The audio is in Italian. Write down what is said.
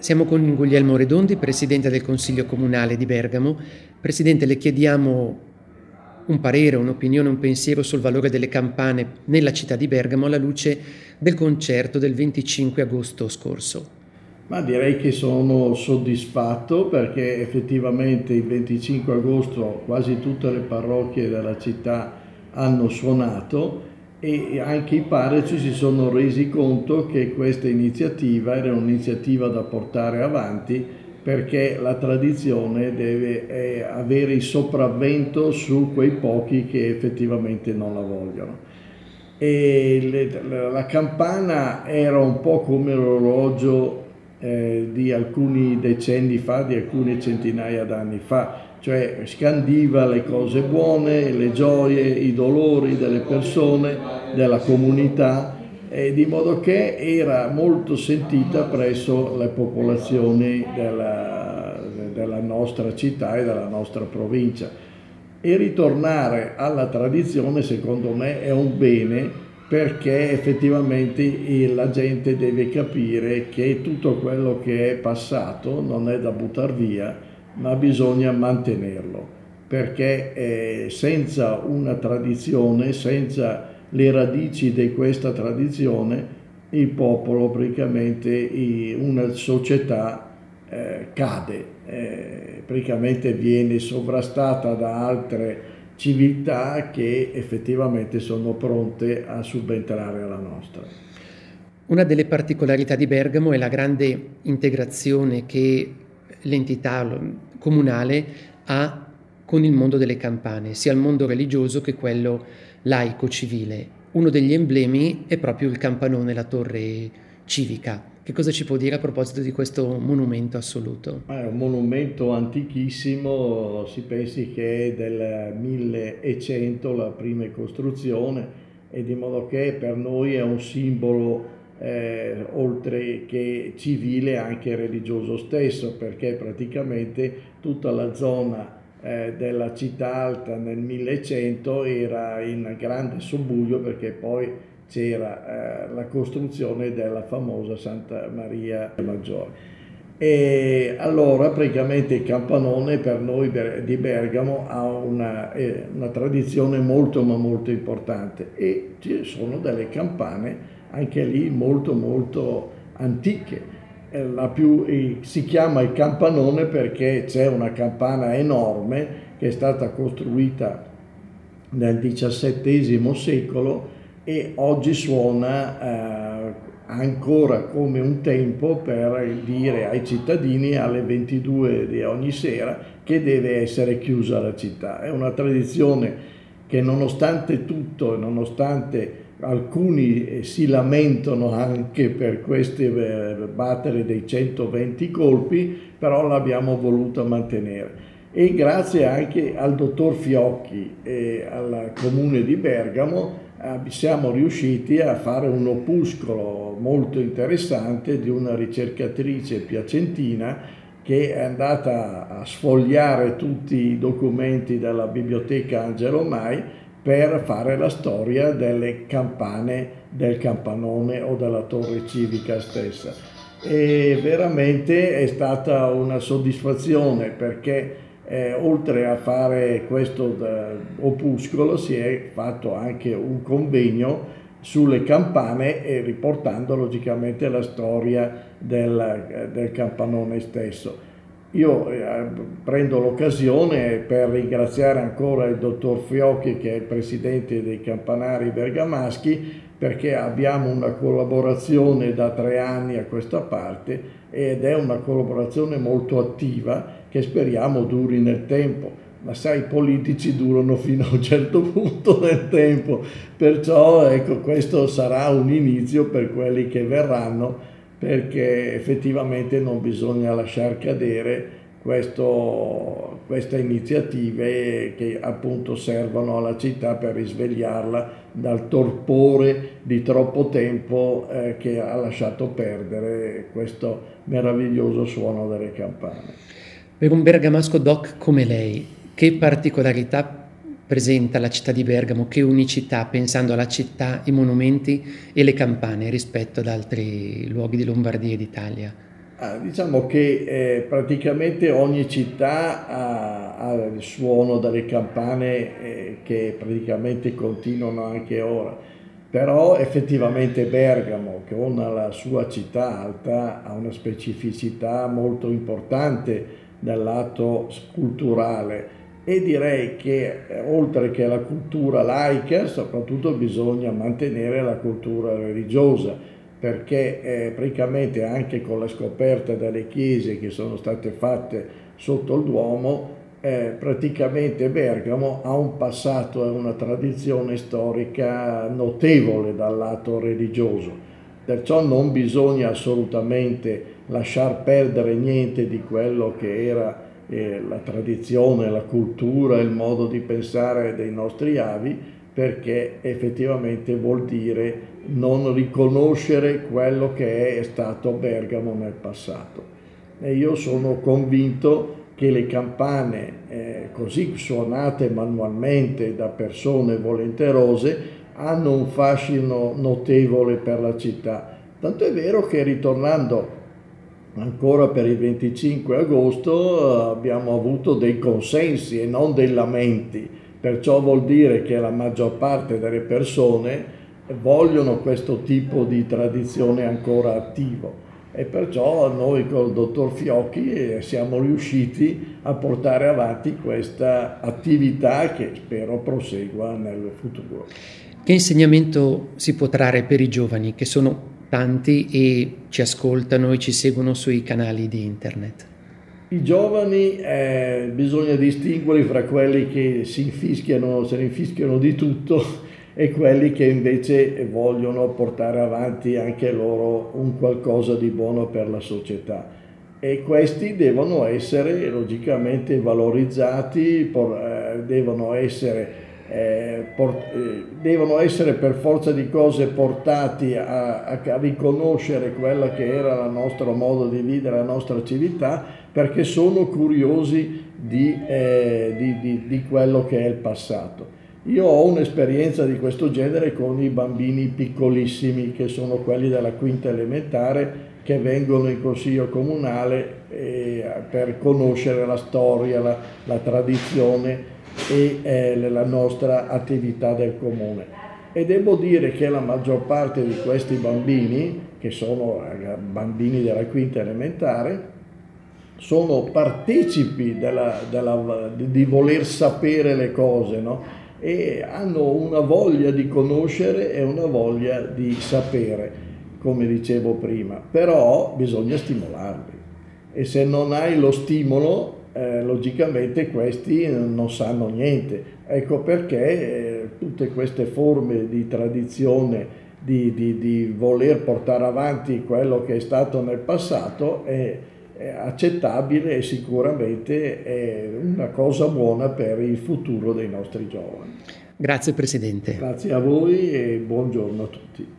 Siamo con Guglielmo Redondi, Presidente del Consiglio Comunale di Bergamo. Presidente, le chiediamo un parere, un'opinione, un pensiero sul valore delle campane nella città di Bergamo alla luce del concerto del 25 agosto scorso. Ma direi che sono soddisfatto perché effettivamente il 25 agosto quasi tutte le parrocchie della città hanno suonato e anche i parroci si sono resi conto che questa iniziativa era un'iniziativa da portare avanti perché la tradizione deve eh, avere il sopravvento su quei pochi che effettivamente non la vogliono. E la campana era un po' come l'orologio eh, di alcuni decenni fa, di alcune centinaia d'anni fa, cioè scandiva le cose buone, le gioie, i dolori delle persone, della comunità, eh, di modo che era molto sentita presso le popolazioni della, della nostra città e della nostra provincia. E ritornare alla tradizione secondo me è un bene perché effettivamente la gente deve capire che tutto quello che è passato non è da buttare via, ma bisogna mantenerlo, perché eh, senza una tradizione, senza le radici di questa tradizione, il popolo praticamente, una società eh, cade, eh, praticamente viene sovrastata da altre civiltà che effettivamente sono pronte a subentrare alla nostra. Una delle particolarità di Bergamo è la grande integrazione che l'entità comunale ha con il mondo delle campane, sia il mondo religioso che quello laico-civile. Uno degli emblemi è proprio il campanone, la torre civica. Che cosa ci può dire a proposito di questo monumento assoluto? È un monumento antichissimo, si pensi che è del 1100 la prima costruzione e di modo che per noi è un simbolo eh, oltre che civile anche religioso stesso, perché praticamente tutta la zona eh, della città alta nel 1100 era in grande subbuglio perché poi c'era eh, la costruzione della famosa Santa Maria Maggiore. E allora praticamente il campanone per noi di Bergamo ha una, eh, una tradizione molto ma molto importante e ci sono delle campane anche lì molto molto antiche. Più, si chiama il campanone perché c'è una campana enorme che è stata costruita nel XVII secolo e oggi suona eh, ancora come un tempo per dire ai cittadini alle 22 di ogni sera che deve essere chiusa la città. È una tradizione che nonostante tutto, nonostante alcuni si lamentano anche per queste eh, battere dei 120 colpi, però l'abbiamo voluta mantenere. E grazie anche al dottor Fiocchi e al comune di Bergamo siamo riusciti a fare un opuscolo molto interessante di una ricercatrice piacentina che è andata a sfogliare tutti i documenti della biblioteca Angelo Mai per fare la storia delle campane del campanone o della torre civica stessa. E veramente è stata una soddisfazione perché eh, oltre a fare questo eh, opuscolo si è fatto anche un convegno sulle campane e riportando logicamente la storia del, del campanone stesso. Io eh, prendo l'occasione per ringraziare ancora il dottor Fiocchi che è il presidente dei campanari bergamaschi perché abbiamo una collaborazione da tre anni a questa parte ed è una collaborazione molto attiva che speriamo duri nel tempo. Ma sai, i politici durano fino a un certo punto del tempo, perciò ecco, questo sarà un inizio per quelli che verranno perché effettivamente non bisogna lasciar cadere questo, queste iniziative che appunto servono alla città per risvegliarla dal torpore di troppo tempo eh, che ha lasciato perdere questo meraviglioso suono delle campane. Per un bergamasco doc come lei, che particolarità presenta la città di Bergamo, che unicità pensando alla città, i monumenti e le campane rispetto ad altri luoghi di Lombardia e d'Italia? Ah, diciamo che eh, praticamente ogni città ha, ha, il suono delle campane eh, che praticamente continuano anche ora, però effettivamente Bergamo, con la sua città alta, ha una specificità molto importante dal lato culturale. E direi che eh, oltre che la cultura laica, soprattutto bisogna mantenere la cultura religiosa perché eh, praticamente anche con la scoperta delle chiese che sono state fatte sotto il Duomo, eh, praticamente Bergamo ha un passato e una tradizione storica notevole dal lato religioso. Perciò non bisogna assolutamente lasciar perdere niente di quello che era eh, la tradizione, la cultura, il modo di pensare dei nostri avi, perché effettivamente vuol dire non riconoscere quello che è stato Bergamo nel passato. E io sono convinto che le campane, eh, così suonate manualmente da persone volenterose, hanno un fascino notevole per la città. Tanto è vero che ritornando ancora per il 25 agosto abbiamo avuto dei consensi e non dei lamenti Perciò vuol dire che la maggior parte delle persone vogliono questo tipo di tradizione ancora attivo e perciò noi col dottor Fiocchi eh, siamo riusciti a portare avanti questa attività che spero prosegua nel futuro. Che insegnamento si può trarre per i giovani che sono tanti e ci ascoltano e ci seguono sui canali di internet? I giovani eh, bisogna distinguere fra quelli che si infischiano, se ne infischiano di tutto e quelli che invece vogliono portare avanti anche loro un qualcosa di buono per la società. E questi devono essere logicamente valorizzati, eh, devono essere eh, eh, devono essere per forza di cose portati a, a, riconoscere quella che era il nostro modo di vivere, la nostra civiltà, perché sono curiosi di, eh, di, di, di quello che è il passato. Io ho un'esperienza di questo genere con i bambini piccolissimi, che sono quelli della quinta elementare, che vengono in consiglio comunale eh, per conoscere la storia, la, la tradizione e eh, la nostra attività del comune. E devo dire che la maggior parte di questi bambini, che sono bambini della quinta elementare, sono partecipi della, della, di voler sapere le cose, no? e hanno una voglia di conoscere e una voglia di sapere, come dicevo prima, però bisogna stimolarli e se non hai lo stimolo eh, logicamente questi non sanno niente. Ecco perché eh, tutte queste forme di tradizione, di, di, di, voler portare avanti quello che è stato nel passato è, è accettabile e sicuramente è una cosa buona per il futuro dei nostri giovani. Grazie Presidente. Grazie a voi e buongiorno a tutti.